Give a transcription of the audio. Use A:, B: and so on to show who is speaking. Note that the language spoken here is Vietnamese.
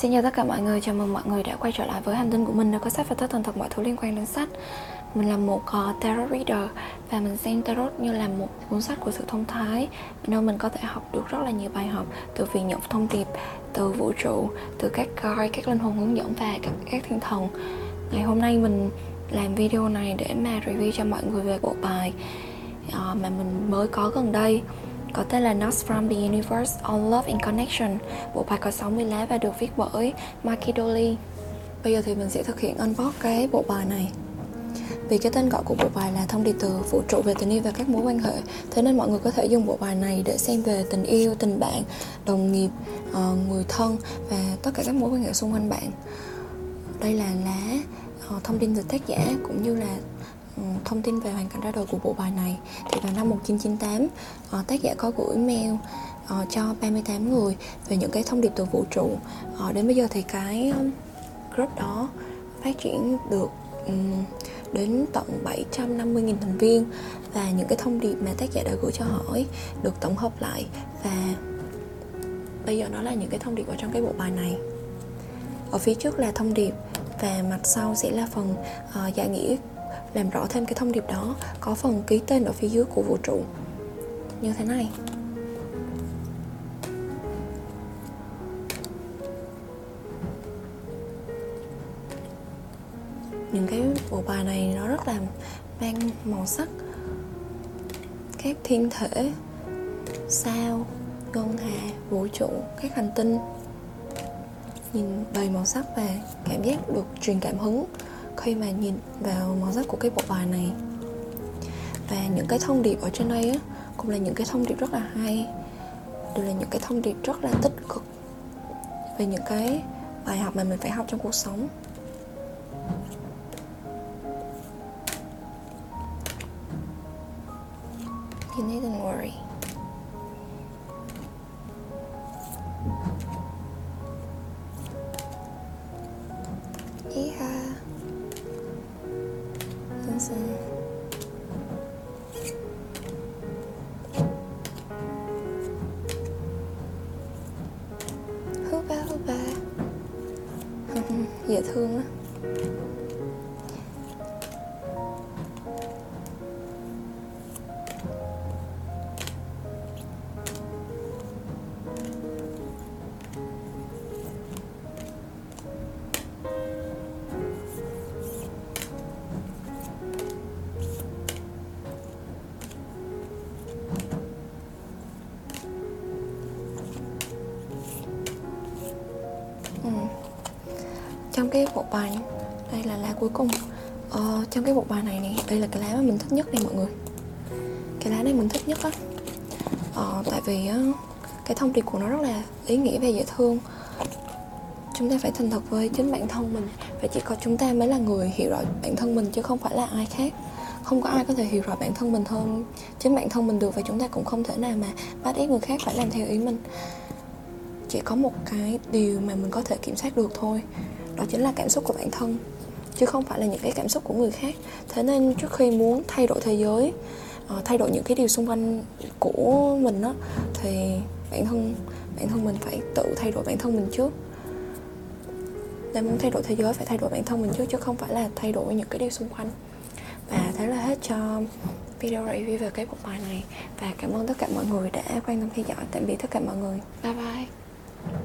A: Xin chào tất cả mọi người, chào mừng mọi người đã quay trở lại với hành tinh của mình. Nơi có sách và tất tần tật mọi thứ liên quan đến sách Mình là một uh, tarot reader và mình xem tarot như là một cuốn sách của sự thông thái. Nơi mình có thể học được rất là nhiều bài học từ việc nhận thông điệp, từ vũ trụ, từ các coi, các linh hồn hướng dẫn và các, các thiên thần. Ngày hôm nay mình làm video này để mà review cho mọi người về bộ bài uh, mà mình mới có gần đây có tên là Notes from the Universe on Love and Connection Bộ bài có 60 lá và được viết bởi Mikey Dolly. Bây giờ thì mình sẽ thực hiện unbox cái bộ bài này. Vì cái tên gọi của bộ bài là thông điệp từ vũ trụ về tình yêu và các mối quan hệ Thế nên mọi người có thể dùng bộ bài này để xem về tình yêu, tình bạn, đồng nghiệp, ờ, người thân và tất cả các mối quan hệ xung quanh bạn. Đây là lá ờ, thông tin từ tác giả cũng như là Ừ, thông tin về hoàn cảnh ra đời của bộ bài này thì vào năm 1998 uh, ờ, tác giả có gửi mail uh, cho 38 người về những cái thông điệp từ vũ trụ. Uh, đến bây giờ thì cái um, group đó phát triển được um, đến tận 750.000 thành viên. Và những cái thông điệp mà tác giả đã gửi cho hỏi được tổng hợp lại. Và bây giờ nó là những cái thông điệp ở trong cái bộ bài này. Ở phía trước là thông điệp và mặt sau sẽ là phần uh, giải nghĩa làm rõ thêm cái thông điệp đó, có phần ký tên ở phía dưới của vũ trụ. Như thế này. Những cái bộ bài này nó rất là mang màu sắc. Các thiên thể, sao, ngân hà, vũ trụ, các hành tinh. Nhìn đầy màu sắc và cảm giác được truyền cảm hứng khi mà nhìn vào màu sắc của cái bộ bài này và những cái thông điệp ở trên đây á, cũng là những cái thông điệp rất là hay đều là những cái thông điệp rất là tích cực về những cái bài học mà mình phải học trong cuộc sống You needn't worry. Yeah. Ừ, dễ thương á. Trong cái bộ bài đây là lá cuối cùng. Ờ, trong cái bộ bài này này đây là cái lá mà mình thích nhất này mọi người. Cái lá này mình thích nhất á. Ờ, tại vì á, cái thông điệp của nó rất là ý nghĩa và dễ thương. Chúng ta phải thành thật với chính bản thân mình và chỉ có chúng ta mới là người hiểu rõ bản thân mình chứ không phải là ai khác. Không có ai có thể hiểu rõ bản thân mình hơn chính bản thân mình được và chúng ta cũng không thể nào mà bắt ép người khác phải làm theo ý mình. Chỉ có một cái điều mà mình có thể kiểm soát được thôi đó chính là cảm xúc của bản thân, chứ không phải là những cái cảm xúc của người khác. Thế nên trước khi muốn thay đổi thế giới ờ, thay đổi những cái điều xung quanh của mình đó thì bản thân bản thân mình phải tự thay đổi bản thân mình trước. Để muốn thay đổi thế giới phải thay đổi bản thân mình trước, chứ không phải là thay đổi những cái điều xung quanh. Và thế là hết cho video review về cái bộ bài này. Và cảm ơn tất cả mọi người đã quan tâm theo dõi. Tạm biệt tất cả mọi người. Bye bye.